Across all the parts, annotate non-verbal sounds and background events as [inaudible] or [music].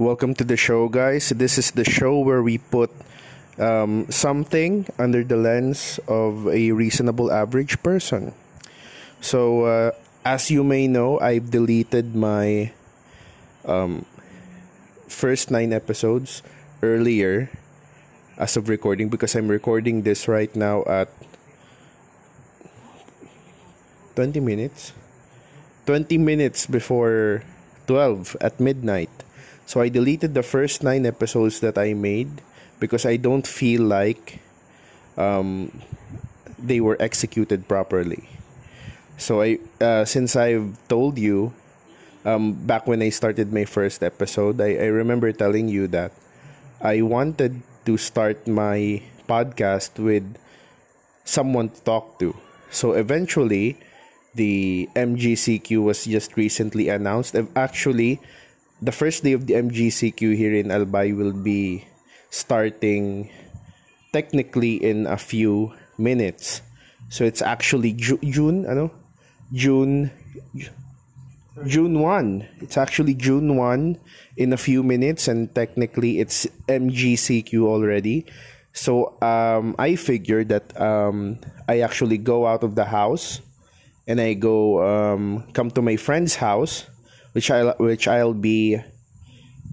Welcome to the show, guys. This is the show where we put um, something under the lens of a reasonable average person. So, uh, as you may know, I've deleted my um, first nine episodes earlier as of recording because I'm recording this right now at 20 minutes 20 minutes before 12 at midnight so I deleted the first nine episodes that I made because I don't feel like um, they were executed properly. So I, uh, since I've told you, um, back when I started my first episode, I, I remember telling you that I wanted to start my podcast with someone to talk to. So eventually, the MGCQ was just recently announced. Actually, the first day of the MGCQ here in Albay will be starting technically in a few minutes. So it's actually Ju- June, ano? June June 1. It's actually June 1 in a few minutes and technically it's MGCQ already. So um, I figured that um, I actually go out of the house and I go um, come to my friend's house which I which I'll be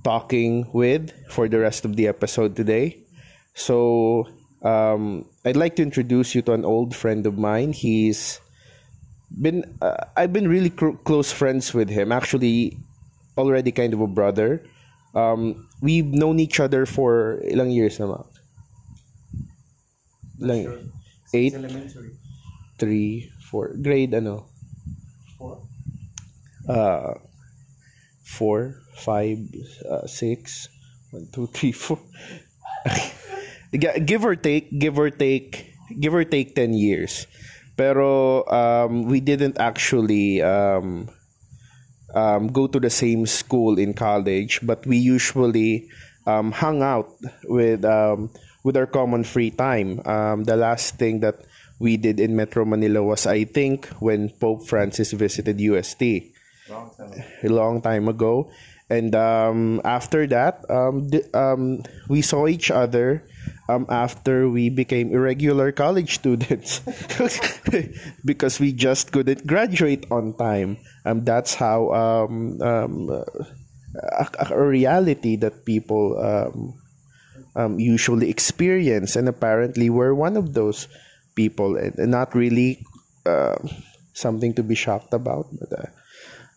talking with for the rest of the episode today. So um, I'd like to introduce you to an old friend of mine. He's been uh, I've been really cr- close friends with him. Actually, already kind of a brother. Um, we've known each other for ilang years naman? Ilang, Sure. eight, elementary. three, four. Grade ano? Four. uh, four, five, uh, six, one, two, [laughs] three, four. Give or take, give or take, give or take ten years. Pero um, we didn't actually um, um, go to the same school in college, but we usually um, hung out with um, with our common free time. Um, the last thing that we did in Metro Manila was, I think, when Pope Francis visited UST Long time. a [laughs] long time ago. And um, after that, um, di- um, we saw each other um, after we became irregular college [laughs] students [laughs] because we just couldn't graduate on time. Um, that's how um, um, a, a reality that people um, um, usually experience. And apparently, we're one of those people, and, and not really uh, something to be shocked about. But uh,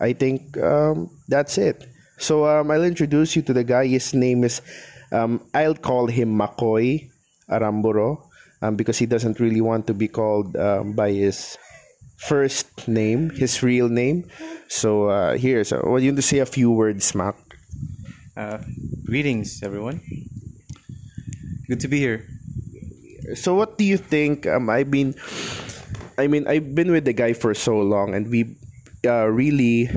I think um, that's it. So um, I'll introduce you to the guy. His name is, um, I'll call him Makoy Aramburo um, because he doesn't really want to be called um, by his first name, his real name. So uh, here, so I want you to say a few words, Mac. Uh, greetings, everyone. Good to be here. So what do you think? Um, I've been, I mean, I've been with the guy for so long, and we uh, really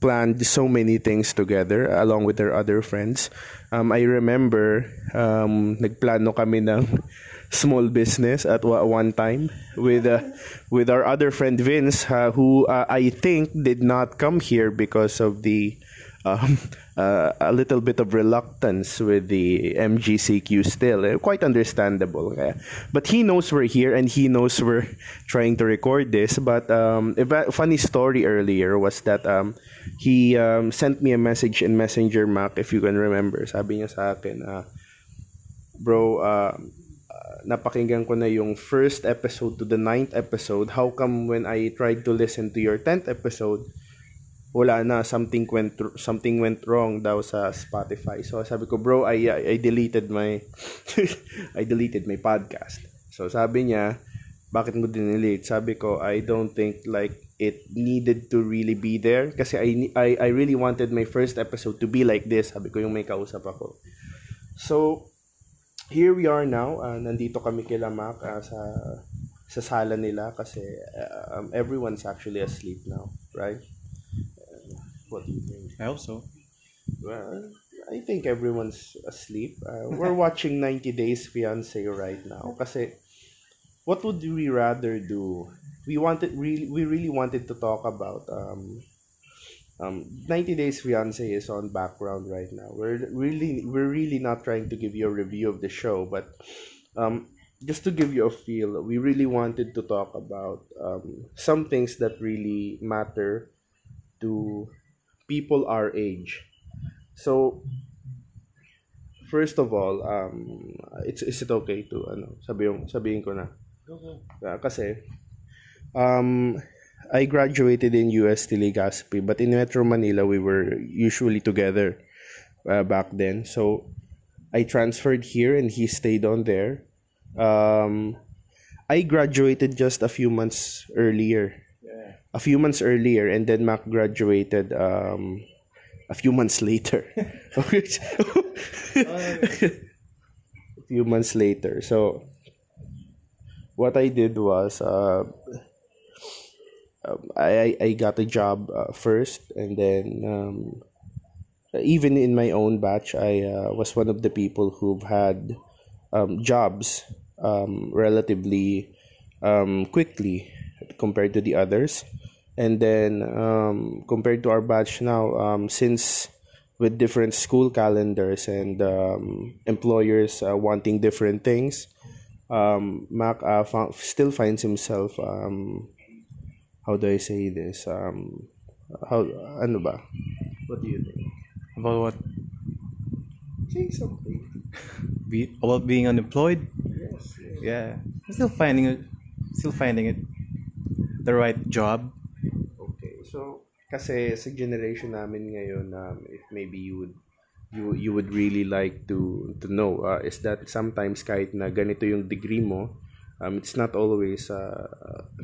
planned so many things together along with our other friends. Um, I remember um, nagplano kami ng [laughs] small business at one time with uh, with our other friend Vince, uh, who uh, I think did not come here because of the um, [laughs] uh, a little bit of reluctance with the MGCQ still. Eh, quite understandable. eh. But he knows we're here and he knows we're [laughs] trying to record this. But um, a funny story earlier was that um, he um, sent me a message in Messenger Mac, if you can remember. Sabi niya sa akin, uh, bro, uh, uh, napakinggan ko na yung first episode to the ninth episode. How come when I tried to listen to your tenth episode, wala na something went something went wrong daw sa Spotify. So sabi ko, bro, I I, deleted my [laughs] I deleted my podcast. So sabi niya, bakit mo dinelete? Sabi ko, I don't think like it needed to really be there kasi I I I really wanted my first episode to be like this. Sabi ko yung may kausap ako. So here we are now. Uh, nandito kami kila Mac uh, sa sa sala nila kasi uh, um, everyone's actually asleep now, right? What do you think? I hope so. Well, I think everyone's asleep. Uh, we're watching 90 Days Fiancé right now kasi what would we rather do? We wanted really we really wanted to talk about um um, 90 Days Fiance is on background right now. We're really we're really not trying to give you a review of the show, but um, just to give you a feel, we really wanted to talk about um, some things that really matter to people our age. So first of all, um, it's is it okay to ano, sabihin sabihin ko na. Ah, kasi um I graduated in UST Legazpi, but in Metro Manila we were usually together uh, back then. So I transferred here and he stayed on there. Um, I graduated just a few months earlier. A few months earlier, and then Mac graduated um, a few months later. [laughs] [laughs] [laughs] a few months later. So what I did was uh, um, I, I got a job uh, first and then um, even in my own batch I uh, was one of the people who've had um, jobs um, relatively um, quickly compared to the others and then um, compared to our batch now um, since with different school calendars and um, employers uh, wanting different things um, Mac uh, still finds himself um, how do I say this um, how ano ba what do you think About what? say something Be, about being unemployed? yes, yes. Yeah. I'm still finding it. Still finding it. The right job. So, kasi sa generation namin ngayon, um, if maybe you would you you would really like to to know uh, is that sometimes kahit na ganito yung degree mo, um, it's not always uh,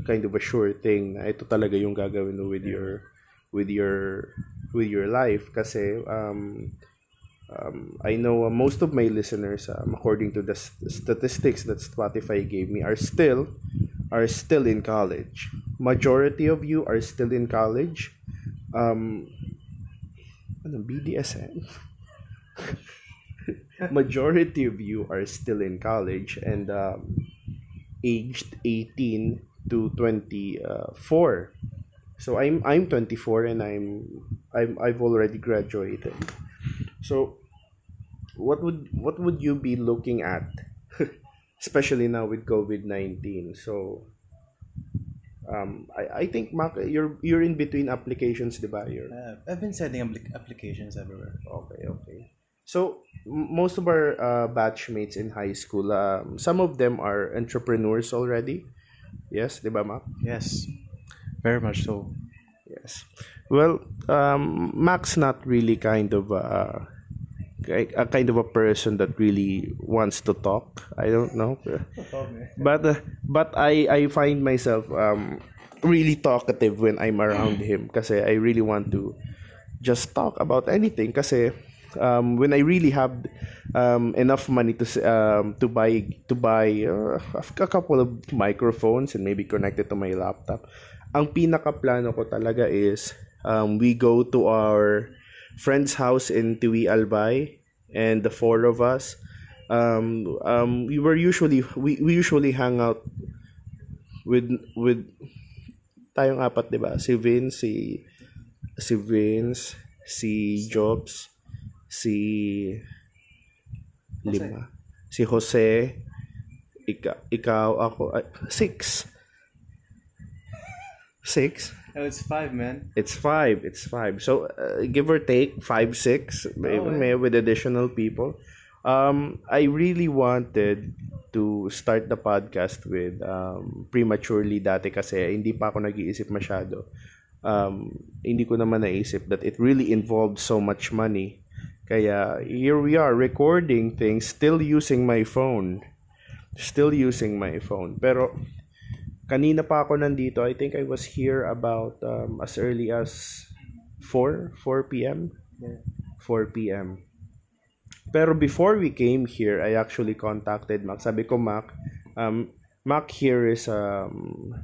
kind of a sure thing na ito talaga yung gagawin mo with your with your with your life. Kasi um, um, I know uh, most of my listeners, um, according to the st- statistics that Spotify gave me, are still are still in college. Majority of you are still in college. Um, ano, BDSM? [laughs] Majority of you are still in college and um, aged 18 to 24. So I'm I'm 24 and I'm I'm I've already graduated. So what would what would you be looking at [laughs] especially now with COVID-19? So um I, I think Mac, you're you're in between applications, di ba? You're, Uh, I've been sending applic- applications everywhere. okay, okay. So m- most of our uh, batchmates in high school, um, some of them are entrepreneurs already. Yes, di ba, Mac? Yes. Very much so. Yes. Well, um, Mac's not really kind of a, a kind of a person that really wants to talk. I don't know, [laughs] but uh, but I I find myself um really talkative when I'm around him. Because I really want to just talk about anything. Kasi um, when I really have um, enough money to um, to buy to buy uh, a couple of microphones and maybe connect it to my laptop ang pinaka-plano ko talaga is um, we go to our friend's house in Tiwi Albay and the four of us um, um, we were usually we, we usually hang out with with tayong apat 'di ba? Si Vince si si Vince si Jobs si lima. Si Jose ika, ikaw ako ay, six. Six Oh, it's five, man. It's five. It's five. So uh, give or take five, six, even may with additional people. Um, I really wanted to start the podcast with um, prematurely dati kasi hindi pa ako nag-iisip masyado. Um, hindi ko naman naisip that it really involved so much money. Kaya here we are recording things still using my phone. Still using my phone. Pero kanina pa ako nandito. I think I was here about um, as early as 4, 4 p.m. 4 p.m. Pero before we came here, I actually contacted Mac. Sabi ko, Mac, um, Mac here is um,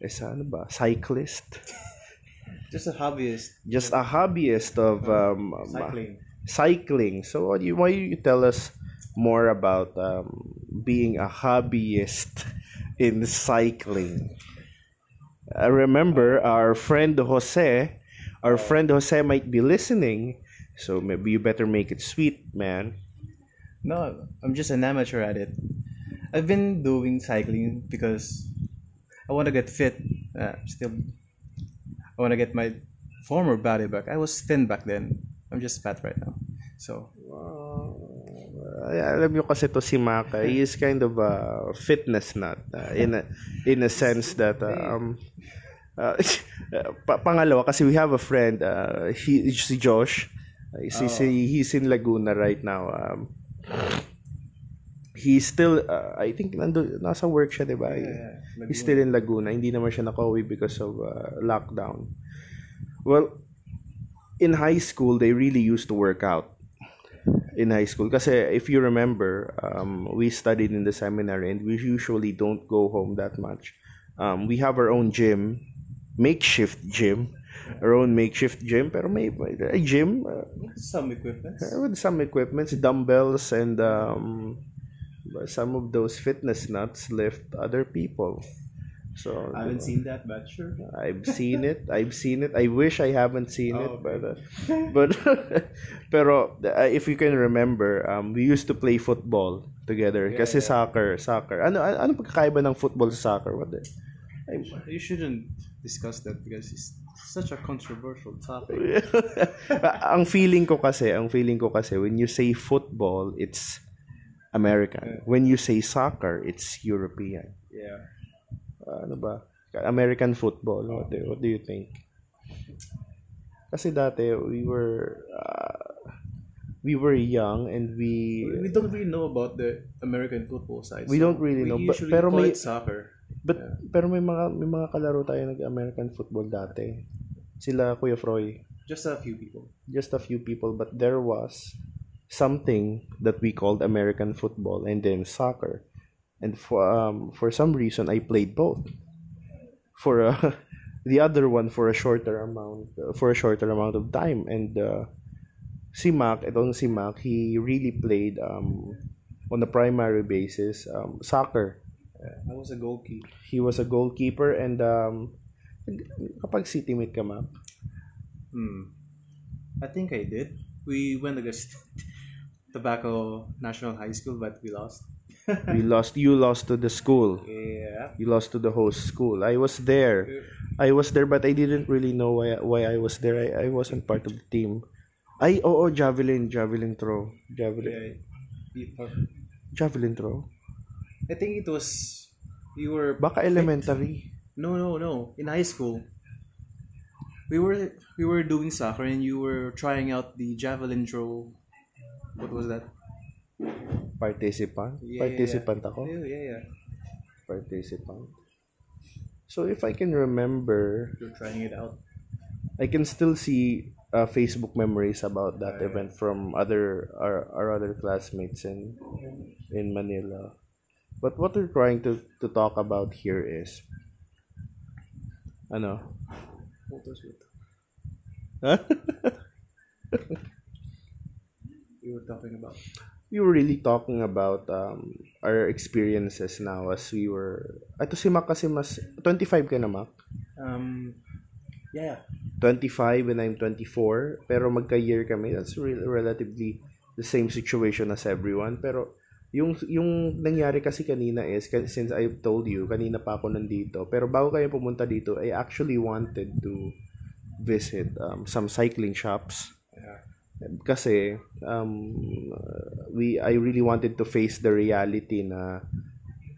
is ano ba? Cyclist. [laughs] Just a hobbyist. Just a hobbyist of um, Cycling. cycling. So what do you, why you tell us more about um, being a hobbyist in cycling? I remember our friend Jose Our friend Jose might be listening, so maybe you better make it sweet, man. No, I'm just an amateur at it. I've been doing cycling because I want to get fit. Uh, still, I want to get my former body back. I was thin back then. I'm just fat right now. So, Alam nyo kasi to si Maka, he is kind of a fitness nut uh, in a in a sense that uh, um uh, [laughs] pa- pangalawa kasi we have a friend uh, he si Josh uh, si, si- he's in Laguna right now um he's still uh, I think nando nasa work siya 'di ba? He's still in Laguna hindi naman siya nakauwi because of uh, lockdown. Well in high school they really used to work out in high school. Because if you remember um, we studied in the seminary and we usually don't go home that much. Um, we have our own gym makeshift gym our own makeshift gym pero may, a gym uh, some equipment. with some equipments dumbbells and um, some of those fitness nuts lift other people so I haven't seen that, but sure. I've seen it. I've seen it. I wish I haven't seen it, Oh, but uh, [laughs] but [laughs] pero uh, if you can remember, um, we used to play football together. Kasi soccer, soccer. Ano ano ano pagkakaiba ng football sa soccer? What the? You shouldn't discuss that because it's such a controversial topic. [laughs] ang feeling ko kasi, ang feeling ko kasi when you say football, it's American. When you say soccer, it's European. Yeah. Ano ba? American football. What do, what do you think? Kasi dati we were uh, we were young and we We don't really know about the American football side. We don't really know, We but- usually pero may- soccer. but pero may mga may mga kalaro tayo nag American football dati. Sila Kuya Froy, Just a few people. just a few people but there was something that we called American football and then soccer. And for um for some reason I played both. For uh, [laughs] the other one for a shorter amount for a shorter amount of time and uh, si Mac, itong si Mac, he really played um on a primary basis um, soccer. I was a goalkeeper. He was a goalkeeper and um kapag city mate ka Mac, Hmm. I think I did. We went against [laughs] Tobacco National High School, but we lost. We lost you lost to the school. Yeah. You lost to the host school. I was there. I was there but I didn't really know why why I was there. I, I wasn't part of the team. Ay, oo, javelin, javelin throw. Javelin, Yeah. javelin throw. I think it was you were Baka elementary. no no no in high school. We were we were doing soccer and you were trying out the javelin throw. What was that? Participant. Yeah, Participant ako. Yeah yeah yeah. Participant. So if I can remember, You're trying it out. I can still see uh, Facebook memories about that event from other our, our other classmates in in Manila. But what we're trying to to talk about here is ano? What was it? Huh? [laughs] We were talking about. We were really talking about um, our experiences now as we were Ito si Mac kasi mas 25 ka na Mac. Um. Yeah. 25 and I'm 24 pero magka-year kami that's re- relatively the same situation as everyone pero yung yung nangyari kasi kanina is since I've told you kanina pa ako nandito pero bago kayo pumunta dito I actually wanted to visit um, some cycling shops Yeah. Kasi um, we I really wanted to face the reality na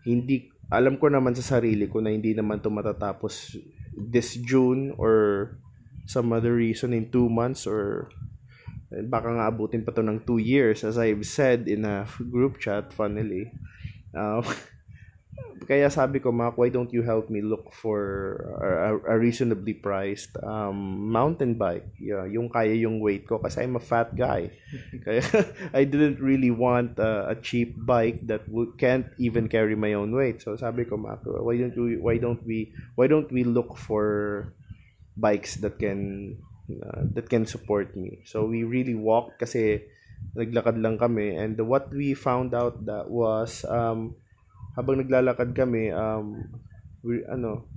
hindi alam ko naman sa sarili ko na hindi naman to matatapos this June or some other reason in two months or eh, baka nga abutin pa to ng two years as I've said in a group chat funnily. Um, [laughs] kaya sabi ko Mac why don't you help me look for a, a reasonably priced um, mountain bike? Yeah, yung kaya yung weight ko kasi I'm a fat guy. [laughs] Kaya [laughs] I didn't really want a, a cheap bike that would, can't even carry my own weight. So sabi ko Mac why don't we why don't we why don't we look for bikes that can uh, that can support me. So we really walked kasi naglakad lang kami and what we found out that was um habang naglalakad kami um we, ano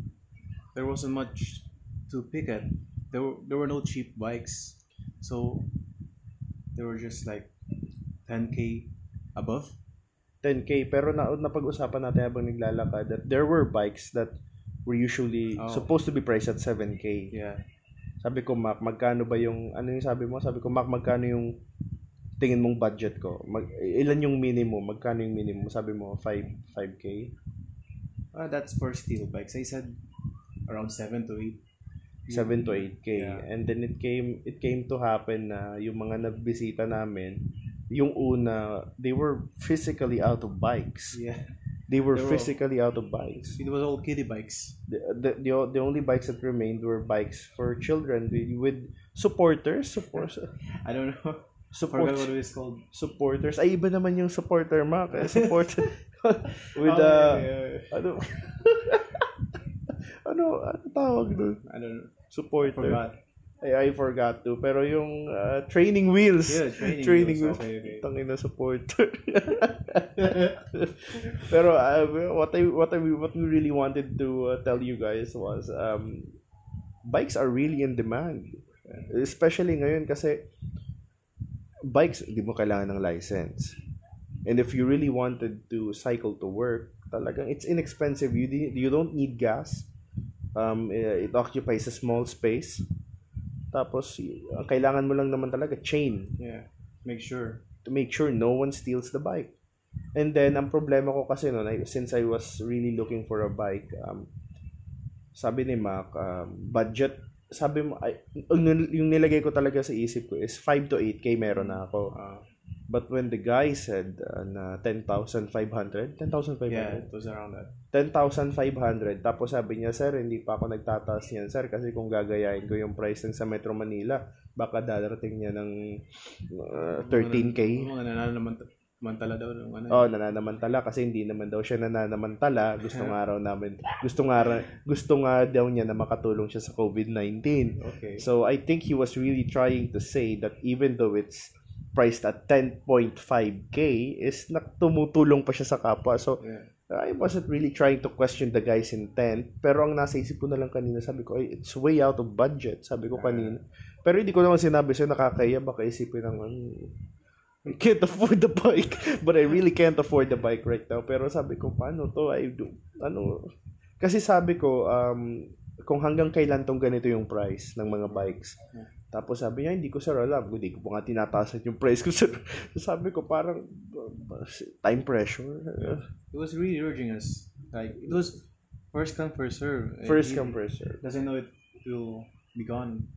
There wasn't much to pick at. there were there were no cheap bikes, so they were just like 10k above. 10k pero na napag-usapan natin habang naglalakad that there were bikes that were usually Oh. supposed to be priced at 7k. Yeah. Sabi ko, Mac, magkano ba yung ano yung sabi mo? Sabi ko, Mac, magkano yung tingin mong budget ko? Mag, ilan yung minimum? Magkano yung minimum? Sabi mo, 5 5k. Uh, that's for steel bikes. I said around seven to eight. 7 to 8k. Yeah. And then it came it came to happen na yung mga nagbisita namin, yung una, they were physically out of bikes. Yeah. They were They were- physically out of bikes. It was all kiddie bikes. The, the, the, the only bikes that remained were bikes for children with, with supporters. Support, [laughs] I don't know. Support, Forgot what it was called. supporters. Ay, iba naman yung supporter, Mac. Eh, Support [laughs] with Oh, uh, yeah, yeah, yeah. ano, [laughs] ano, ano tawag doon? I don't know. Supporter. Forgot. I, I forgot to. Pero yung uh, training wheels. Yeah, training [laughs] wheels. wheels. Okay, okay. Tangin na supporter. Pero uh, what I what I what we really wanted to uh, tell you guys was um bikes are really in demand. Especially ngayon kasi bikes hindi mo kailangan ng license. And if you really wanted to cycle to work, talagang it's inexpensive. You di- you don't need gas. Um, eh, it occupies a small space. Tapos, ang kailangan mo lang naman talaga chain Yeah. Make sure. to make sure no one steals the bike. And then, ang problema ko kasi noon, I- since I was really looking for a bike, um, sabi ni Mac, um, budget, sabi mo, ay, yung, yung nilagay ko talaga sa isip ko is 5 to 8K meron na ako. Uh, But when the guy said uh, na 10,500, 10,500? yeah, it was around that. 10,500. Tapos sabi niya, sir, hindi pa ako nagtataas niyan, sir, kasi kung gagayahin ko yung price ng sa Metro Manila, baka darating niya ng uh, 13K. Mga nananaman- mantala daw ng ano. Oh, nananamantala kasi hindi naman daw siya nananamantala. Gusto nga [laughs] raw namin, gusto nga, ra- gusto nga daw niya na makatulong siya sa COVID-19. Okay. So I think he was really trying to say that even though it's priced at 10.5k is tumutulong pa siya sa kapwa. So Yeah. I wasn't really trying to question the guy's intent. Pero ang nasa isip ko na lang kanina, sabi ko, ay, it's way out of budget. Sabi ko kanina. Pero hindi ko naman sinabi sa'yo, nakakaya. Baka isipin ng, I can't afford the bike. [laughs] But I really can't afford the bike right now. Pero sabi ko, paano to? I do, ano, kasi sabi ko, um, kung hanggang kailan tong ganito yung price ng mga bikes. Tapos sabi niya, hindi ko sir alam. Hindi ko pa nga tinatasan yung price ko sir. [laughs] sabi ko, parang time pressure. It was really urging us. Like it was first come first serve. First come, first serve. Doesn't know it will be gone.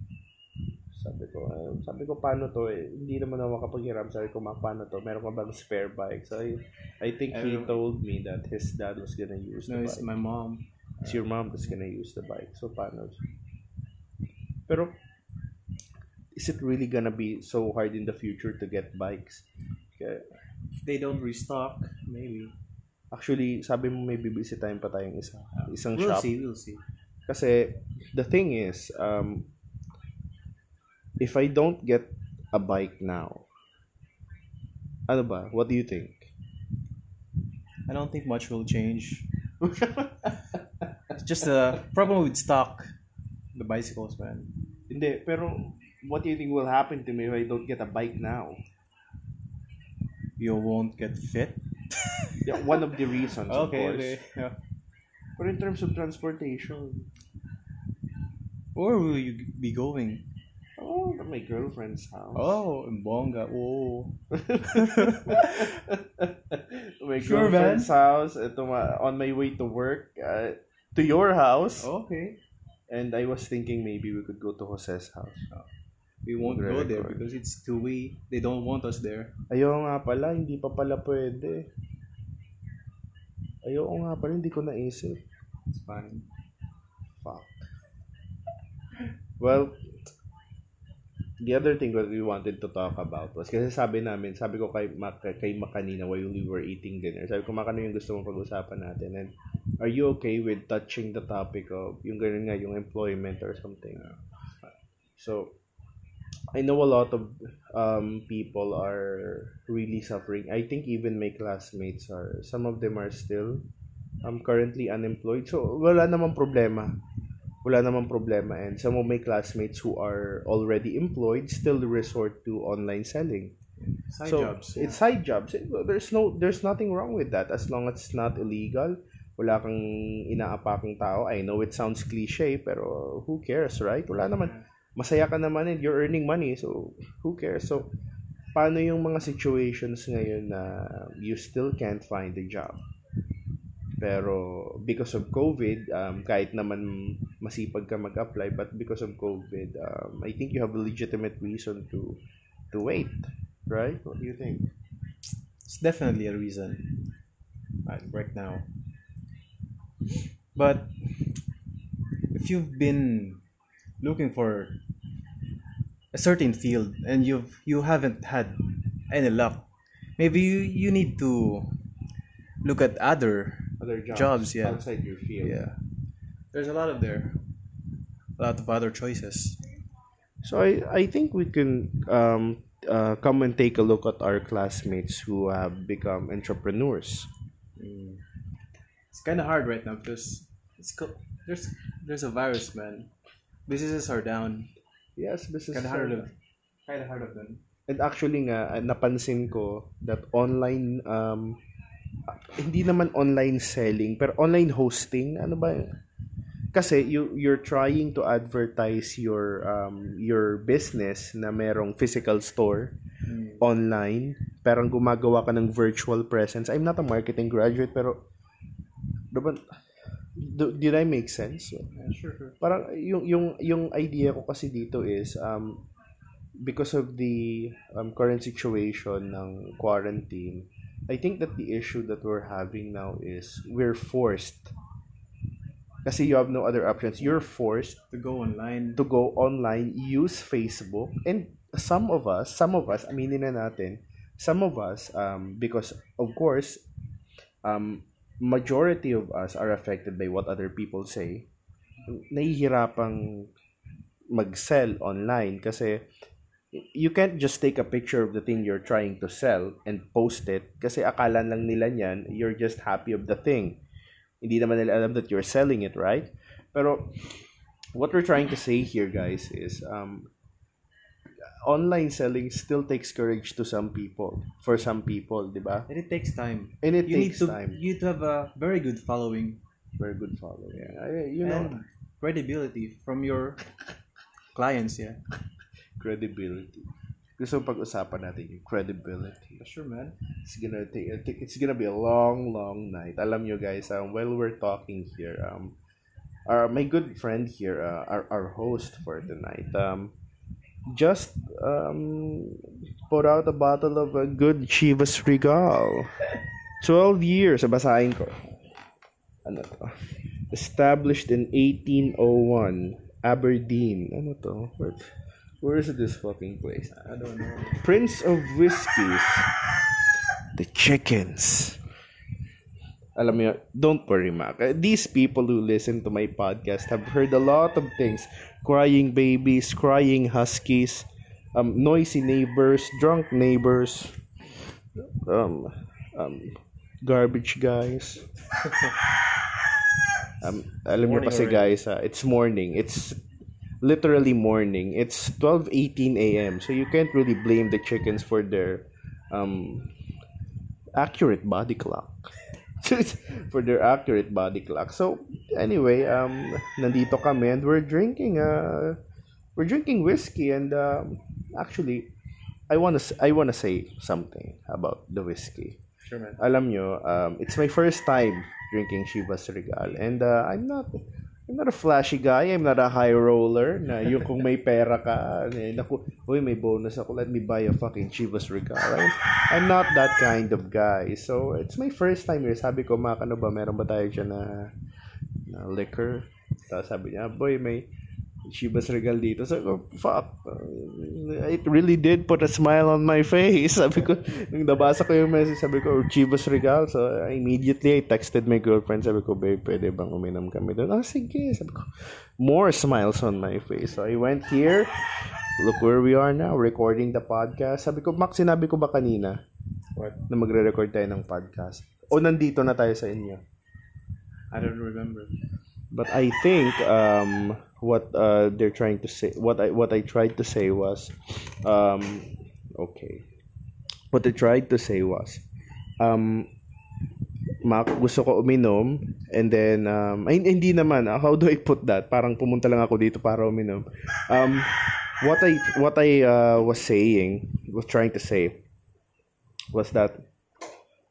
Sabi ko, ah, sabi ko, paano to eh? Hindi naman ako makapaghiram. Sabi ko, ma, paano to? Meron ka bang spare bike? So, I, I think he Everyone- told me that his dad was gonna use No, the it's bike. my mom. It's your mom that's gonna use the bike. So, paano? Pero, is it really gonna be so hard in the future to get bikes? Kaya, If they don't restock, maybe. actually, sabi mo may bibisitahin pa tayong isa, isang we'll shop. see. We'll see. Kasi, the thing is, um, if I don't get a bike now, ano ba? What do you think? I don't think much will change. It's [laughs] just a problem with stock. The bicycles, man. Hindi, pero what do you think will happen to me if I don't get a bike now? You won't get fit. Yeah, one of the reasons, of course. Yeah. But in terms of transportation, Where will you be going? Oh, to my girlfriend's house. Oh, in Bonga. Oh. to [laughs] my Sure, girlfriend's house, uh, to my, on my way to work, uh, to your house. Okay. And I was thinking maybe we could go to Jose's house. We won't go there because it's two way. They don't want us there. Ayaw nga pala, hindi pa pala pwede. Ayaw nga pala, hindi ko naisip. It's fine. Fuck. Well, the other thing that we wanted to talk about was kasi sabi namin, sabi ko kay Mac, kay Mac kanina while we were eating dinner, sabi ko Mac, ano yung gusto mong pag-usapan natin? And are you okay with touching the topic of yung ganun nga, yung employment or something? So, I know a lot of um, people are really suffering. I think even my classmates are, some of them are still um, currently unemployed. So, wala namang problema. Wala namang problema. And some of my classmates who are already employed still resort to online selling. Side so jobs. yeah. it's side jobs. There's no there's nothing wrong with that as long as it's not illegal. Wala kang inaapakang tao. I know it sounds cliche pero who cares, right? Wala naman masaya ka naman and you're earning money so who cares? So paano yung mga situations ngayon na you still can't find a job? Pero because of COVID, um, kahit naman masipag ka mag-apply, but because of COVID, um, I think you have a legitimate reason to to wait, right? What do you think? It's definitely a reason right, right now. But if you've been looking for a certain field and you've you haven't had any luck, maybe you, you need to look at other Other jobs, Jobs, yeah. outside your field. yeah. There's a lot of there. A lot of other choices. So I I think we can um uh, come and take a look at our classmates who have become entrepreneurs. It's kind of hard right now because it's co- there's there's a virus, man. Businesses are down. Yes, businesses Kind of hard of kind of hard of them. And actually nga, napansin ko that online, um, hindi naman online selling, pero online hosting, ano ba? Kasi you you're trying to advertise your um your business na merong physical store online, parang gumagawa ka ng virtual presence. I'm not a marketing graduate pero diba, do- did I make sense? Yeah, sure, sure. parang yung yung yung idea ko kasi dito is um because of the um, current situation ng quarantine I think that the issue that we're having now is we're forced kasi you have no other options you're forced To go online. to go online use Facebook and some of us some of us aminin na natin some of us um because of course um majority of us are affected by what other people say nahihirapang mag-sell online kasi you can't just take a picture of the thing you're trying to sell and post it kasi akala lang nila niyan you're just happy of the thing. Hindi naman nila alam that you're selling it right? Pero what we're trying to say here guys is um online selling still takes courage to some people for some people di ba? And it takes time. and it you takes need to time. you need to have a very good following. Very good following I- you know. and credibility from your clients, yeah. Credibility. Gusto pag-usapan natin yung credibility. Sure, man. it's gonna take it's gonna be a long long night. Alam nyo guys um, while we're talking here um our my good friend here uh, our, our host for tonight um just um put out a bottle of a good Chivas Regal. 12 years basahin ko. Ano to? Established in 1801 Aberdeen. Ano to? Where, where is this fucking place I don't know. Prince of Whiskies. The chickens. Alam mo, don't worry, Mac. Uh, These people who listen to my podcast have heard a lot of things. Crying babies, crying huskies, um, noisy neighbors, drunk neighbors, um, um, garbage guys. [laughs] um, alam Morning kasi guys, ah, it's morning. It's literally morning. It's 12:18 a.m. So you can't really blame the chickens for their um accurate body clock. [laughs] for their accurate body clock. So anyway, um nandito kami and we're drinking uh we're drinking whiskey and um actually I want to I want to say something about the whiskey Sure, man. alam nyo, um, it's my first time drinking Chivas Regal. And uh, I'm not I'm not a flashy guy. I'm not a high roller na yung kung may pera ka, naku, uy, may bonus ako, let me buy a fucking Chivas Regal. I'm, I'm not that kind of guy. So, it's my first time here. Sabi ko, Mak, ano ba, meron ba tayo dyan na, na liquor? Tapos sabi niya, boy, may Chivas Regal dito. So, ko, fuck. It really did put a smile on my face. [laughs] Sabi ko, nung nabasa ko yung message, sabi ko, "Oh, Chivas Regal. So, immediately, I texted my girlfriend. Sabi ko, babe, pwede bang uminom kami doon? Ah, sige. Sabi ko, more smiles on my face. So, I went here. Look where we are now, recording the podcast. Sabi ko, Max, sinabi ko ba kanina What? na magre-record tayo ng podcast? O nandito na tayo sa inyo? I don't remember. But I think um, what uh, they're trying to say, what I what I tried to say was, um, okay, what I tried to say was, um, Mac, gusto ko uminom and then um ay, hindi naman. Ah, how do I put that? Parang pumunta lang ako dito para uminom. Um what I what I uh, was saying was trying to say was that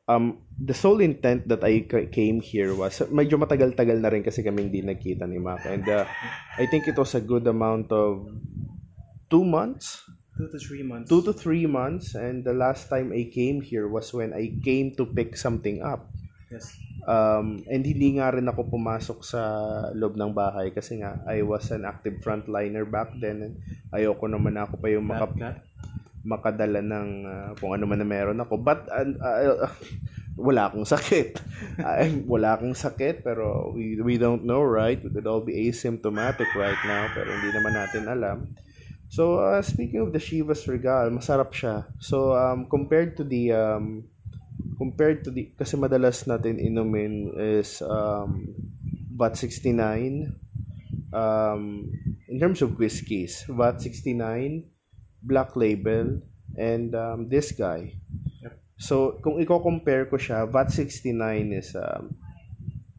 um the sole intent that I ca- came here was medyo matagal-tagal na rin kasi kami hindi nagkita ni Mac and uh, I think it was a good amount of two months? Two to three months. two to three months. And the last time I came here was when I came to pick something up. Yes. um, and hindi nga rin ako pumasok sa loob ng bahay kasi nga I was an active frontliner back then and ayoko naman ako pa yung maka, makadala ng uh, kung ano man na meron ako. But uh, uh, wala akong sakit. [laughs] Ay, wala akong sakit pero we, we don't know right? We could all be asymptomatic right now pero hindi naman natin alam. So uh, speaking of the Chivas Regal masarap siya. So um, compared to the um, compared to the kasi madalas natin inumin is um VAT 69 um in terms of whiskeys VAT 69 Black Label and um, this guy. So kung i-compare ko siya VAT 69 is um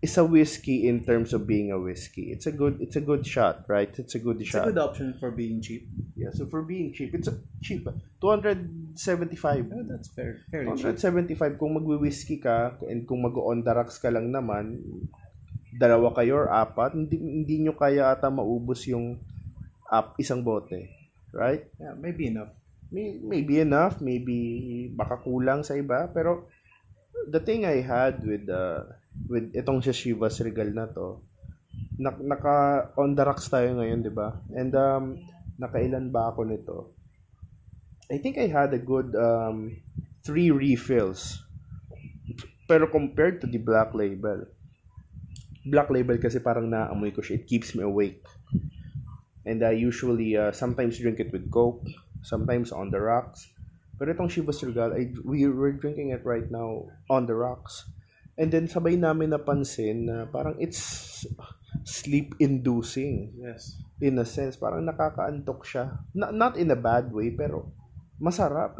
is a whiskey in terms of being a whiskey it's a good it's a good shot right it's a good It's a shot good option for being cheap. yeah so for being cheap it's a cheap 275 Oh, that's fair. Fairly cheap. 175 kung magwi-whiskey ka and kung mag-on the rocks ka lang naman dalawa kayo or apat hindi hindi nyo kaya ata maubos yung up isang bote right Yeah, maybe enough. May, maybe enough maybe baka kulang sa iba pero the thing I had with uh, with itong sa Chivas Regal na to nak naka on the rocks tayo ngayon di ba and um nakailan ba ako nito I think I had a good um, three refills. Pero compared to the Black Label, Black Label kasi parang naamoy ko siya. It keeps me awake. And I usually uh, sometimes drink it with Coke, sometimes on the rocks. Pero itong Chivas Regal, I, we were drinking it right now on the rocks. And then sabay namin napansin na parang it's sleep-inducing Yes. in a sense, parang nakakaantok siya. Na- not in a bad way, pero masarap.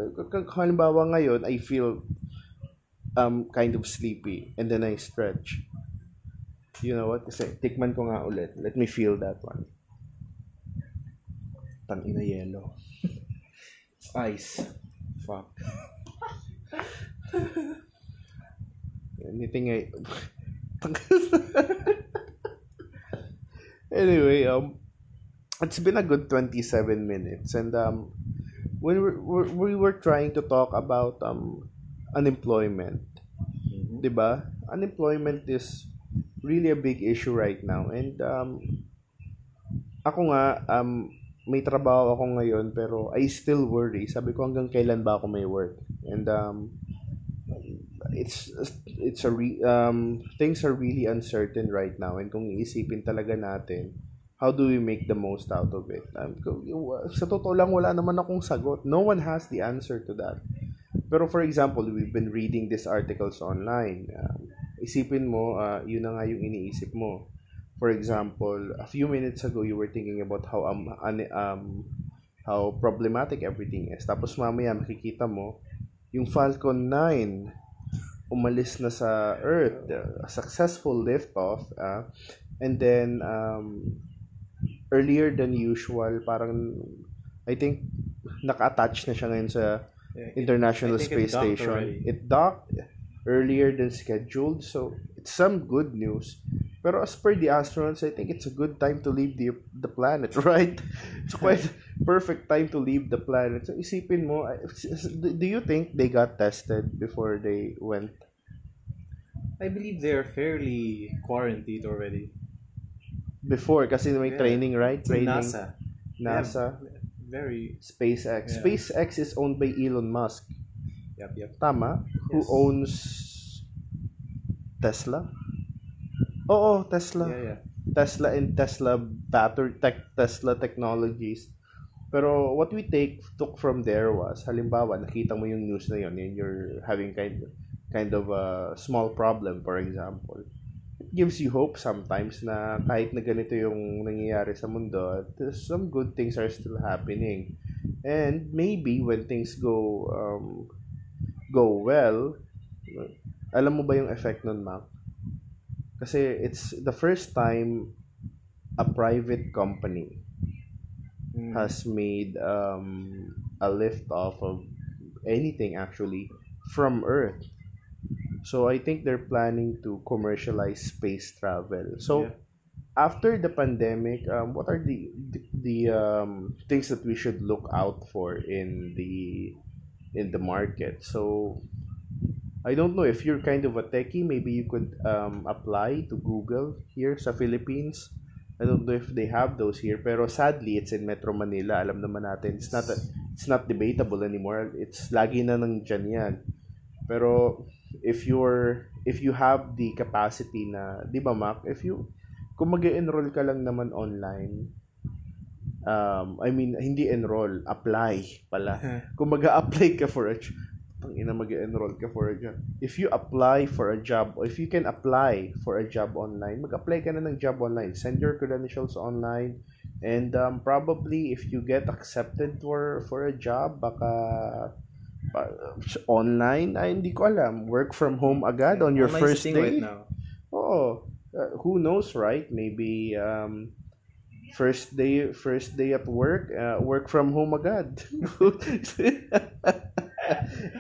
Halimbawa ngayon, I feel um, kind of sleepy and then I stretch. You know what? Kasi tikman ko nga ulit. Let me feel that one. Tangina yellow. [laughs] Ice. Fuck. Anything I... [laughs] anyway, um, it's been a good 27 minutes and um when we we we were trying to talk about um unemployment Mhm. 'di ba unemployment is really a big issue right now and um ako nga um may trabaho ako ngayon pero I still worry. Sabi ko hanggang kailan ba ako may work? And um it's it's a re, um things are really uncertain right now. And kung iisipin talaga natin how do we make the most out of it? Um, sa totoo lang wala naman akong sagot. No one has the answer to that. Pero for example we've been reading these articles online. Um, isipin mo uh, yun na nga yung iniisip mo for example a few minutes ago you were thinking about how um, um how problematic everything is tapos mamaya makikita mo yung Falcon 9 umalis na sa Earth, a successful liftoff, ah and then um, earlier than usual, parang I think naka-attach na siya ngayon sa it- International it Space docked Station. already. It docked earlier than scheduled, so it's some good news. Pero as per the astronauts, I think it's a good time to leave the the planet, [laughs] right? It's quite perfect time to leave the planet. So isipin mo, do you think they got tested before they went? I believe they're fairly quarantined already. Before, kasi may Yeah. training, right? Training. NASA. NASA. Yeah, very. SpaceX. Yeah. SpaceX is owned by Elon Musk. Yep, yep. Tama? Who Yes. owns Tesla? Oo, Tesla. Yeah, yeah. Tesla and Tesla battery tech Tesla technologies. Pero what we take took from there was halimbawa nakita mo yung news na yun and you're having kind kind of a small problem for example. it gives you hope sometimes na kahit na ganito yung nangyayari sa mundo, some good things are still happening. And maybe when things go um, go well, alam mo ba yung effect nun, Mac? Kasi it's the first time a private company Mm. has made um, a lift off of anything actually from Earth. So I think they're planning to commercialize space travel. So Yeah. after the pandemic, um, what are the the, the um, things that we should look out for in the in the market? So I don't know if you're kind of a techie, maybe you could um, apply to Google here sa Philippines. I don't know if they have those here, pero sadly it's in Metro Manila. Alam naman natin, it's not a, it's not debatable anymore. It's lagi na nandiyan yan. Pero if you're if you have the capacity na, 'di ba, Mac, if you kung mag-enroll ka lang naman online, um, I mean, hindi enroll, apply pala. Kung mag-apply ka for a ang ina mag-enroll ka for a job. If you apply for a job, or if you can apply for a job online, mag-apply ka na ng job online. Send your credentials online. And um, probably if you get accepted for for a job, baka pa- online, ay hindi ko alam. Work from home agad on your Online first day. right now. Oh, uh, who knows, right? Maybe um, first day first day at work, uh, work from home agad. [laughs]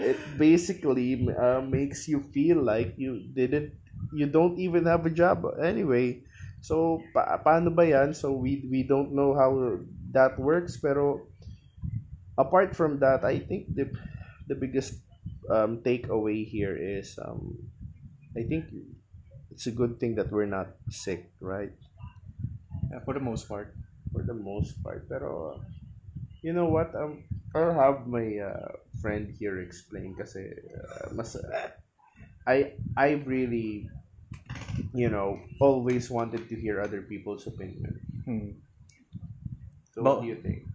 it basically uh, makes you feel like you didn't you don't even have a job anyway. So pa- paano ba 'yan? So we we don't know how that works pero apart from that, I think the the biggest um, takeaway here is um, I think it's a good thing that we're not sick, right? Yeah, for the most part. For the most part. Pero, you know what? Um, I'll have my uh, friend here explain kasi uh, mas, I, I really, you know, always wanted to hear other people's opinion. Hmm. So, Ba- what do you think?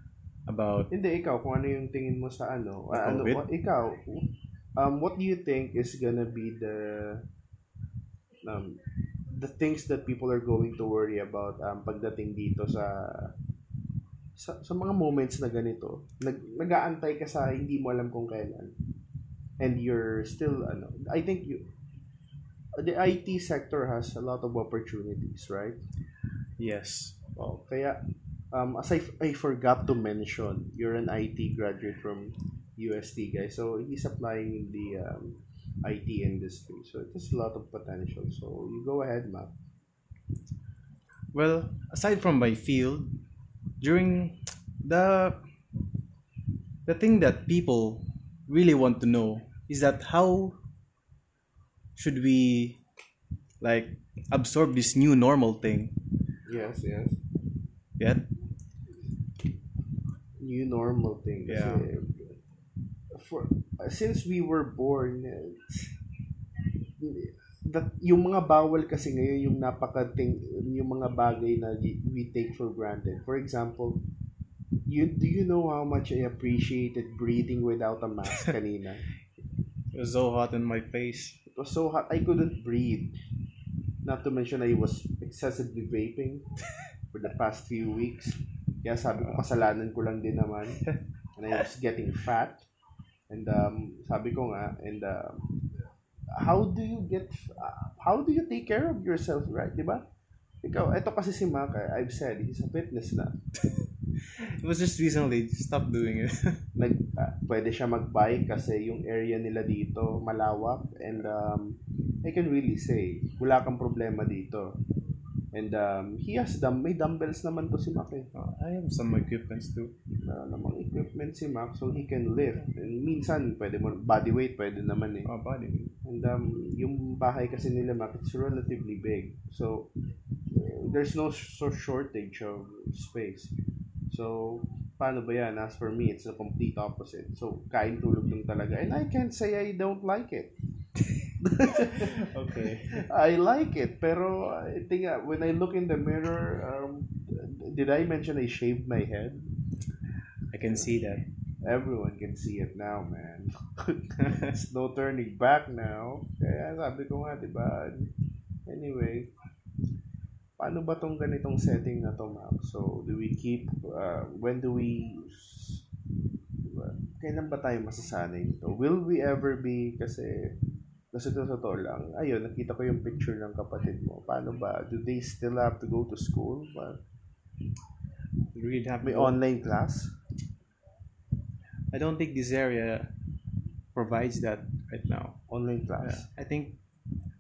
About Hindi, ikaw, kung ano yung tingin mo sa ano. Ah, ano what, ikaw, um, what do you think is gonna be the um, the things that people are going to worry about um, pagdating dito sa sa, sa mga moments na ganito. Nag, nag-aantay ka sa hindi mo alam kung kailan. And you're still, ano, I think you, the IT sector has a lot of opportunities, right? yes. Oh, kaya um as I, I forgot to mention, you're an IT graduate from UST guys. So he's applying in the um, IT industry. So there's a lot of potential. So you go ahead, Mac. Well, aside from my field, during the the thing that people really want to know is that how should we like absorb this new normal thing? Yes, yes. yeah New normal thing. Yeah. For since we were born, eh, that yung mga bawal kasi ngayon yung napakating yung mga bagay na we take for granted. For example, you do you know how much I appreciated breathing without a mask [laughs] kanina? it was so hot in my face. It was so hot I couldn't breathe. Not to mention I was excessively vaping [laughs] for the past few weeks. Kaya sabi ko kasalanan ko lang din naman. [laughs] And I was getting fat. And um, sabi ko nga, and um, how do you get, uh, how do you take care of yourself, right? Di ba? Ikaw, ito kasi si Mac, I've said, he's a fitness na. [laughs] It was just recently. Stop doing it. [laughs] Nag, ah, pwede siya mag-bike kasi yung area nila dito malawak and um, I can really say, wala kang problema dito. And um, he has dumb, may dumbbells naman to si Mac eh. Uh, I have some equipments too. Uh, namang equipment si Mac so he can lift. And minsan, pwede mo, body weight, pwede naman eh. Oh, body. And um, yung bahay kasi nila Mac, it's relatively big. So, there's no so shortage of space. So, paano ba yan? As for me, it's the complete opposite. So, kain tulog lang talaga. And I can't say I don't like it. [laughs] Okay. [laughs] I like it. Pero, I think uh, when I look in the mirror, um, did I mention I shaved my head? I can see that. Everyone can see it now, man. [laughs] It's no turning back now. Kaya sabi ko nga, di ba? Anyway, paano ba tong ganitong setting na to, Mac? So, do we keep, uh, when do we, kailan ba tayo masasanay nito? Will we ever be, kasi, kasi to totoo lang, ayun, nakita ko yung picture ng kapatid mo. Paano ba? Do they still have to go to school? Ba? Really have May online class? I don't think this area provides that right now. Online Yeah. class? I think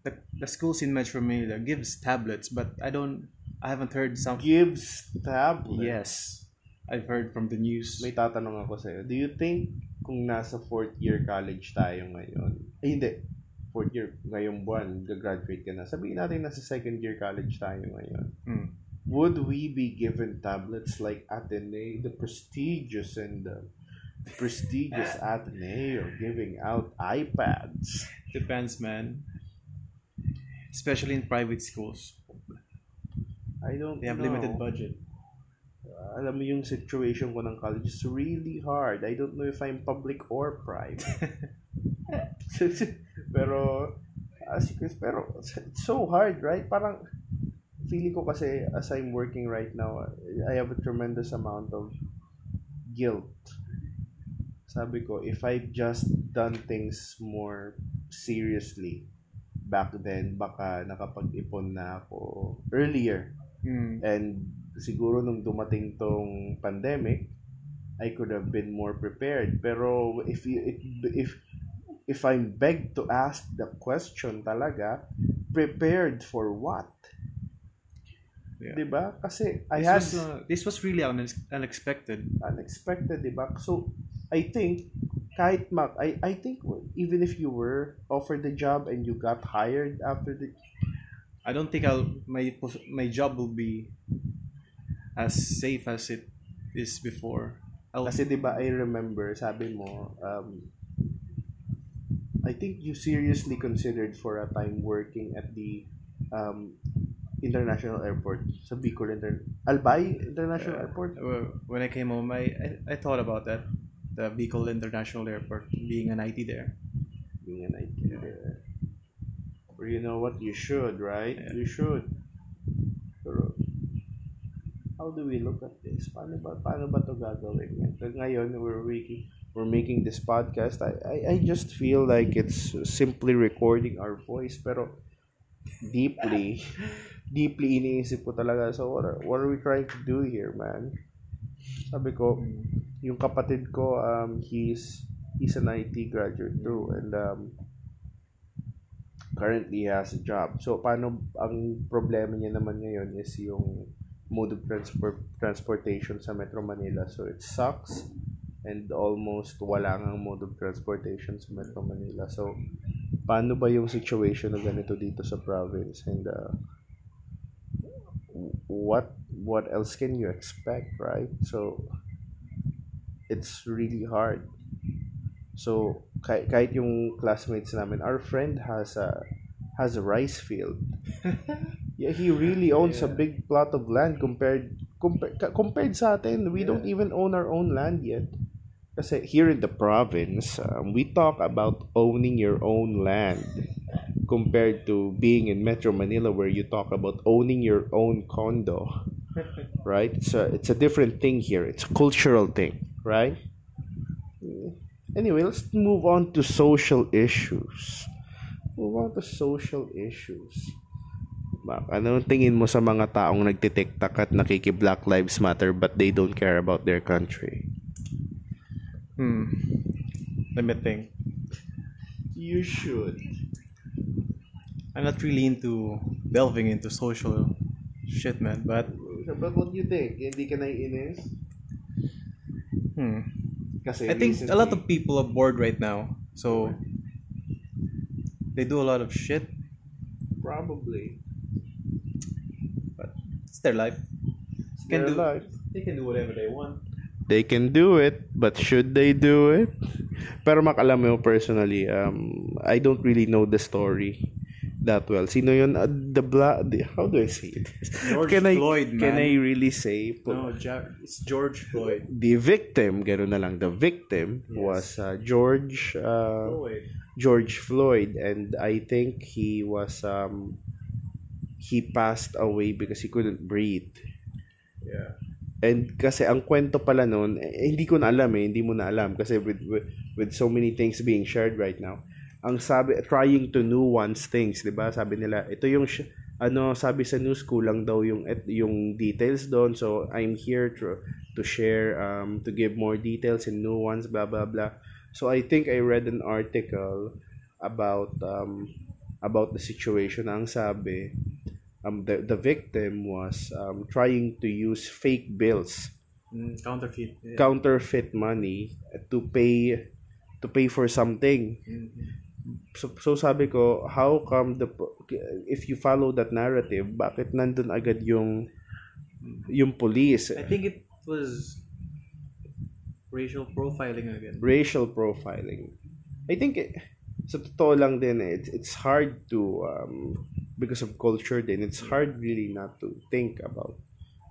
the, the schools in Metro Manila gives tablets, but I don't. I haven't heard some. Gives tablet? Yes, I've heard from the news. May tatanong ako sa'yo. Do you think kung nasa fourth year college tayo ngayon, ay hindi, fourth year, ngayong buwan, gagraduate ka na. Sabihin natin nasa second year college tayo ngayon. Hmm. Would we be given tablets like Ateneo, the prestigious and the prestigious [laughs] Ateneo giving out iPads? Depends, man. Especially in private schools, I don't they have know. limited budget. Alam mo yung situation ko ng college is really hard. I don't know if I'm public or private. [laughs] [laughs] pero as you can, pero it's so hard, right? Parang feeling ko kasi as I'm working right now, I have a tremendous amount of guilt. Sabi ko, if I just done things more seriously back then, baka nakapag-ipon na ako earlier. Hmm. And siguro nung dumating tong pandemic, I could have been more prepared. Pero if you, if, if if I'm begged to ask the question talaga, prepared for what? Yeah. 'Di ba? Kasi I This had was, uh, this was really unex- unexpected. unexpected, 'di ba? So I think kahit Mac, I I think even if you were offered the job and you got hired after the I don't think I'll my pos- my job will be as safe as it is before. I'll, Kasi 'di ba I remember sabi mo um I think you seriously considered for a time working at the um international airport sa Bicol Inter Albay International Yeah. Airport uh, when I came home, I, I, I thought about that. The Bicol International Airport, being an IT there. being an IT there. Or you know what? You should right? Yeah. you should. Pero how do we look at this? Paano ba paano ba to gagawin Kaya ngayon we're making we're making this podcast. I, I I just feel like it's simply recording our voice pero deeply [laughs] deeply iniisip ko talaga. So what are, what are we trying to do here man sabi ko yung kapatid ko um he's he's an IT graduate too and um currently he has a job. So paano ang problema niya naman ngayon is yung mode of transport transportation sa Metro Manila. So it sucks and almost wala ngang mode of transportation sa Metro Manila. So paano ba yung situation na ganito dito sa province? And uh, what what else can you expect right? So it's really hard. So kahit, kahit yung classmates namin our friend has a has a rice field. [laughs] Yeah he really owns a Yeah. big plot of land compared compared compared sa atin. We don't Yeah. even own our own land yet. Kasi here in the province um, we talk about owning your own land [laughs] compared to being in Metro Manila where you talk about owning your own condo [laughs] right? It's a, it's a different thing here. It's a cultural thing right? Anyway let's move on to social issues. Move on to social issues. Anong tingin mo sa mga taong nagtitiktak at nakiki Black Lives Matter but they don't care about their country? Hmm. Let me think. you should I'm not really into delving into social shit, man. But but what do you think hindi ka naiinis hmm. kasi I think a lot of people are bored right now, so they do a lot of shit. probably But it's their life. it's Can their do- life They can do whatever they want. they can do it, but should they do it? Pero Mac, alam mo personally, um, I don't really know the story that well. Sino yun? Uh, the bla the, how do I say it? George can I, Floyd, Can man. I really say? No, Ja- it's George Floyd. The victim, gano'n na lang, the victim Yes. was uh, George uh, Floyd. George Floyd and I think he was um he passed away because he couldn't breathe. Yeah. And kasi ang kwento pala noon, eh, hindi ko na alam eh, hindi mo na alam kasi with, with with so many things being shared right now. Ang sabi trying to nuance things, 'di ba? Sabi nila, ito yung ano, sabi sa news kulang daw yung et, yung details doon. So I'm here to to share um to give more details and nuance blah blah blah. So I think I read an article about um about the situation. Ang sabi, um, the, the victim was um, trying to use fake bills, Mm, counterfeit. Yeah. counterfeit money to pay to pay for something. Mhm. So, so sabi ko, how come the if you follow that narrative, bakit nandun agad yung yung police? I think it was racial profiling again. racial profiling. I think it, sa totoo lang din eh, it's, it's hard to um, because of culture din it's hard really not to think about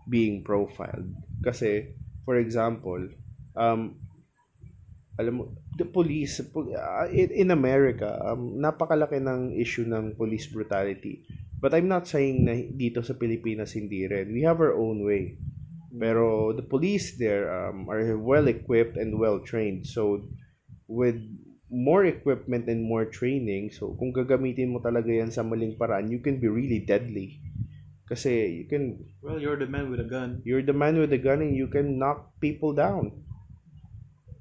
being profiled kasi for example um alam mo the police po- uh, in, America um, napakalaki ng issue ng police brutality but I'm not saying na dito sa Pilipinas hindi rin we have our own way pero the police there um, are well equipped and well trained. So with more equipment and more training, so kung gagamitin mo talaga yan sa maling paraan, you can be really deadly. Kasi you can Well, you're the man with a gun. you're the man with the gun and you can knock people down.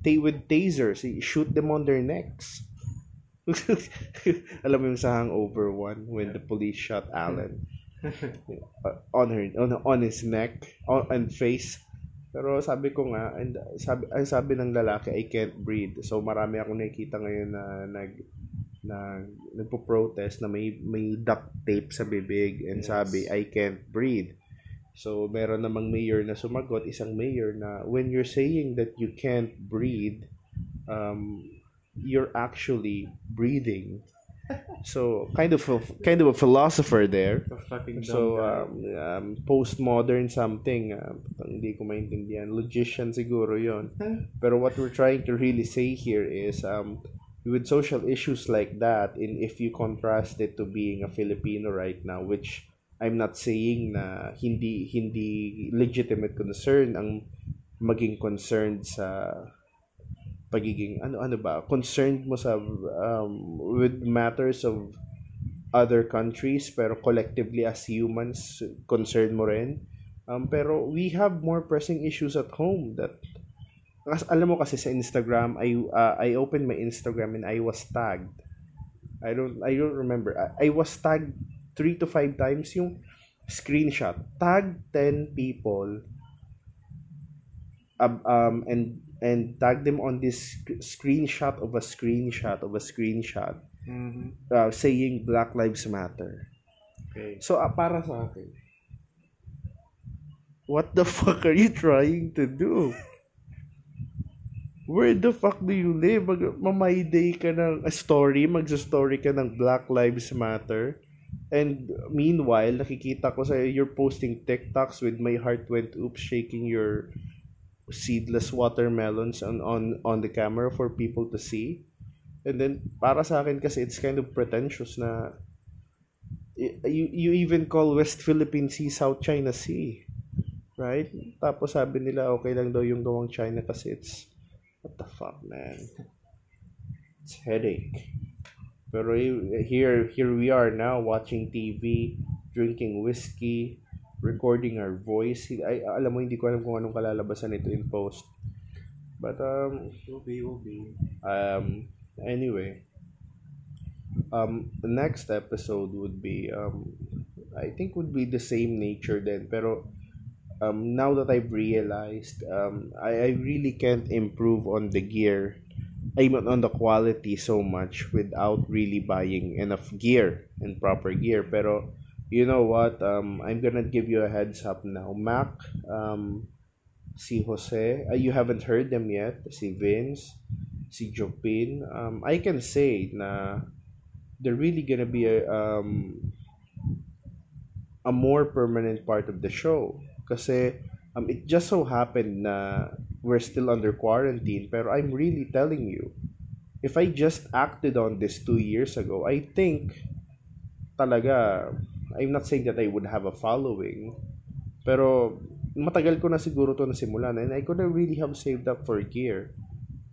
Tay with tasers, shoot them on their necks. [laughs] Alam mo yung sa Hangover one when the police shot Alan [laughs] uh, on her on, on his neck on, and face pero sabi ko nga and sabi ang sabi ng lalaki I can't breathe so marami ako nakikita ngayon na nag na nagpo-protest na may may duct tape sa bibig and Yes. sabi I can't breathe so meron namang mayor na sumagot isang mayor na when you're saying that you can't breathe um you're actually breathing so kind of a, kind of a philosopher there So, um, um, postmodern something, uh, hindi ko maintindihan. Logician siguro yon. Pero what we're trying to really say here is, um, with social issues like that, in if you contrast it to being a Filipino right now, which I'm not saying na hindi hindi legitimate concern ang maging concerned sa pagiging ano ano ba concerned mo sa um, with matters of other countries pero collectively as humans concerned mo rin. Um, pero we have more pressing issues at home that kas, alam mo kasi sa Instagram I uh, I opened my Instagram and I was tagged. I don't I don't remember. I, I was tagged three to five times yung screenshot tag 10 people um, um and and tag them on this sc- screenshot of a screenshot of a screenshot Mhm. uh, saying Black Lives Matter. Okay. So, ah, para sa akin, what the [laughs] fuck are you trying to do? Where the fuck do you live? Mag mamayday ka ng a story, magsa-story ka ng Black Lives Matter. And meanwhile, nakikita ko sa you're posting TikToks with my heart went oops shaking your seedless watermelons on on on the camera for people to see. And then para sa akin kasi it's kind of pretentious na you, you even call West Philippine Sea South China Sea. Right? Tapos sabi nila okay lang daw yung gawang China kasi it's what the fuck man. It's headache. Pero here here we are now watching TV, drinking whiskey, recording our voice. Ay, alam mo hindi ko alam kung anong kalalabasan nito in post. But um Will be, will be. um anyway um the next episode would be um i think would be the same nature then pero um now that i've realized um i, I really can't improve on the gear Mean on the quality so much without really buying enough gear and proper gear. Pero you know what? Um i'm gonna give you a heads up now. Mac um si Jose uh, you haven't heard them yet. Si Vince si Jopin, um, I can say na they're really gonna be a, um, a more permanent part of the show. Kasi um, it just so happened na we're still under quarantine, pero I'm really telling you, if I just acted on this two years ago, I think talaga I'm not saying that I would have a following, pero matagal ko na siguro to nasimulan and I could really have saved up for gear.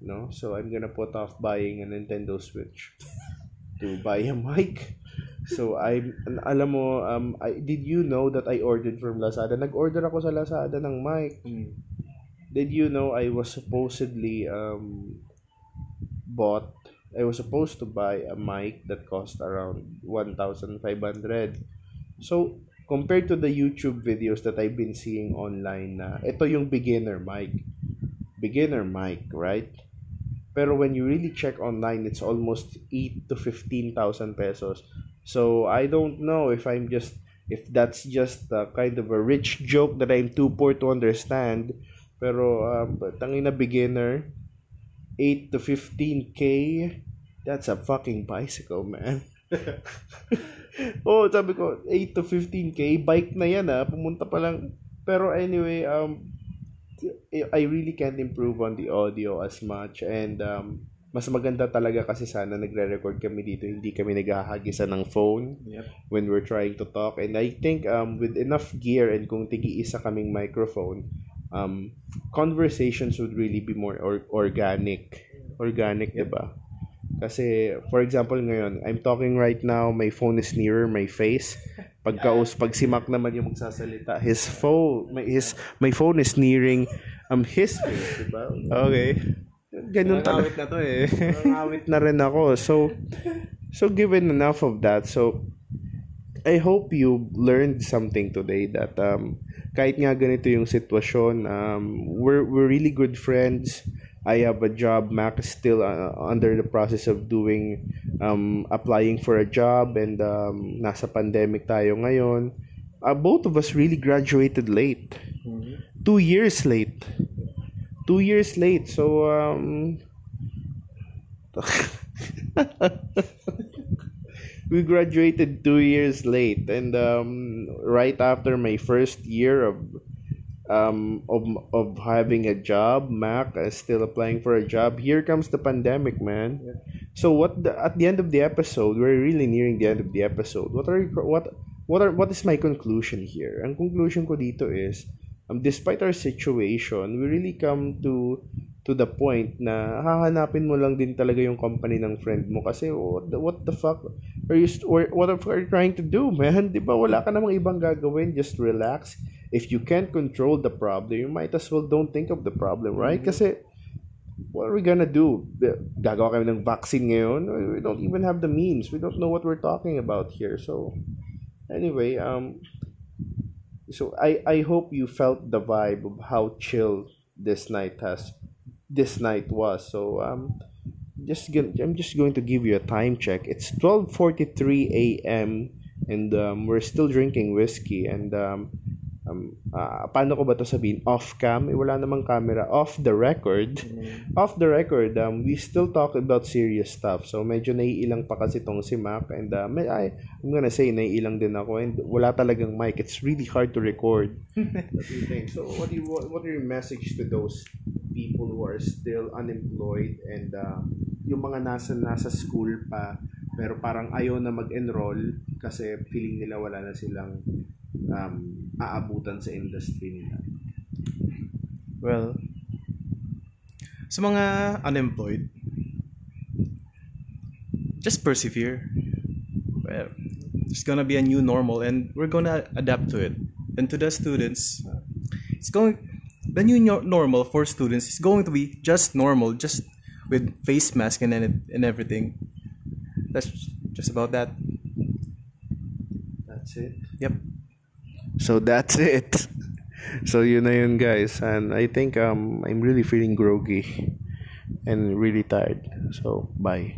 You know? So I'm gonna put off buying a Nintendo Switch [laughs] to buy a mic. So I alam mo um I, did you know that I ordered from Lazada? Nag-order ako sa Lazada ng mic. Mm. Did you know I was supposedly um bought I was supposed to buy a mic that cost around 1,500. So, compared to the YouTube videos that I've been seeing online na ito yung beginner mic. Beginner mic, right? Pero when you really check online, it's almost 8 to 15,000 pesos. So, I don't know if I'm just if that's just a kind of a rich joke that I'm too poor to understand. Pero um, tangina beginner, 8 to 15k, that's a fucking bicycle, man. [laughs] oh, sabi ko, 8 to 15k, bike na yan ah, pumunta pa lang. Pero anyway, um, I really can't improve on the audio as much and um, mas maganda talaga kasi sana nagre-record kami dito, hindi kami naghahagisa ng phone Yep. when we're trying to talk. And I think um, with enough gear and kung tigi-isa kaming microphone, um, conversations would really be more or- organic. Organic, Yep. 'di ba? Kasi, for example, ngayon, I'm talking right now, my phone is nearer my face. [laughs] Pagkaus, pag si Mac naman yung magsasalita, his phone, my, his, my phone is nearing um his face, di ba? Okay. Ganun talaga. Na to eh. [laughs] Nangawit na rin ako. So, so given enough of that, so, I hope you learned something today that um, kahit nga ganito yung sitwasyon, um, we're, we're really good friends. I have a job. Mac is still uh, under the process of doing, um, applying for a job and um, nasa pandemic tayo ngayon. Uh, both of us really graduated late. Mhm. Two years late. Two years late. So, um, [laughs] we graduated two years late. And um, right after my first year of um, of, of having a job, Mac is still applying for a job. Here comes the pandemic, man. Yeah. So what the, at the end of the episode, we're really nearing the end of the episode. What are what what are what is my conclusion here? Ang conclusion ko dito is um, despite our situation, we really come to to the point na hahanapin mo lang din talaga yung company ng friend mo kasi what the, what the fuck are you or what are you trying to do man? [laughs] Di ba? Wala ka namang ibang gagawin. Just relax. If you can't control the problem you might as well don't think of the problem right? Kasi what are we gonna do? Gagawa kami ng vaccine ngayon. We don't even have the means. We don't know what we're talking about here. So anyway um so I I hope you felt the vibe of how chill this night has this night was. So um just going I'm just going to give you a time check. It's 12:43 a.m. and um, we're still drinking whiskey and um um ah, paano ko ba to sabihin? Off cam? Eh, wala namang camera. Off the record. Off the record um we still talk about serious stuff. So medyo naiilang pa kasi tong si Mac and uh, may, I, I'm gonna say naiilang din ako and wala talagang mic. It's really hard to record. [laughs] What do you think? So what do you what, what are your message to those people who are still unemployed and uh, yung mga nasa nasa school pa pero parang ayaw na mag-enroll kasi feeling nila wala na silang um, aabutan sa industry nila. Well, sa mga unemployed, just persevere. Well, there's gonna be a new normal and we're gonna adapt to it. And to the students, it's going, the new no- normal for students is going to be just normal, just with face mask and, and and everything. That's just about that. That's it. Yep. So that's [laughs] it. So yun na yun guys and I think um I'm really feeling groggy and really tired. So bye.